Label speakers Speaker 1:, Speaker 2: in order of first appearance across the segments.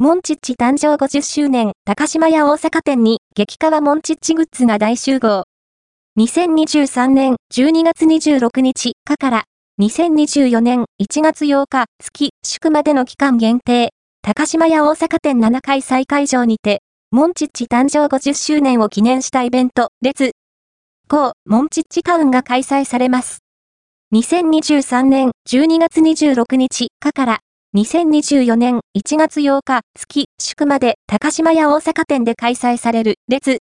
Speaker 1: モンチッチ誕生50周年、高島屋大阪店に激化モンチッチグッズが大集合。2023年12月26日かから2024年1月8日月祝までの期間限定、高島屋大阪店7階再会場にて、モンチッチ誕生50周年を記念したイベント、列、ーモンチッチタウンが開催されます。2023年12月26日かから2024年1月8日月祝まで高島屋大阪店で開催される列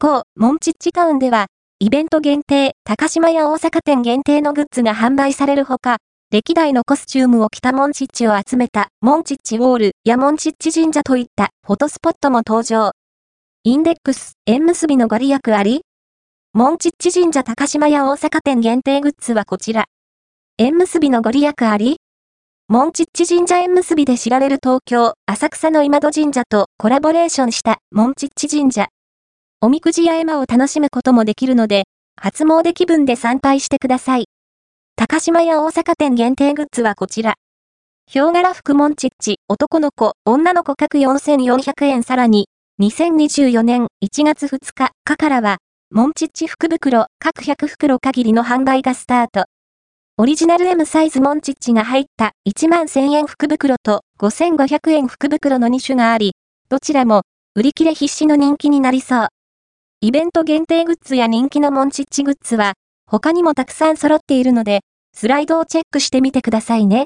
Speaker 1: ーモンチッチタウンではイベント限定高島屋大阪店限定のグッズが販売されるほか歴代のコスチュームを着たモンチッチを集めたモンチッチウォールやモンチッチ神社といったフォトスポットも登場。インデックス、縁結びのご利益あり？モンチッチ神社高島屋大阪店限定グッズはこちら。縁結びのご利益あり？モンチッチ神社縁結びで知られる東京、浅草の今戸神社とコラボレーションしたモンチッチ神社。おみくじや絵馬を楽しむこともできるので、初詣気分で参拝してください。高島屋大阪店限定グッズはこちら。ヒョウ柄服モンチッチ、男の子、女の子各4400円さらに、2024年1月2日かからは、モンチッチ福袋各100袋限りの販売がスタート。オリジナル M サイズモンチッチが入った1万1000円福袋と5500円福袋の2種があり、どちらも売り切れ必至の人気になりそう。イベント限定グッズや人気のモンチッチグッズは他にもたくさん揃っているので、スライドをチェックしてみてくださいね。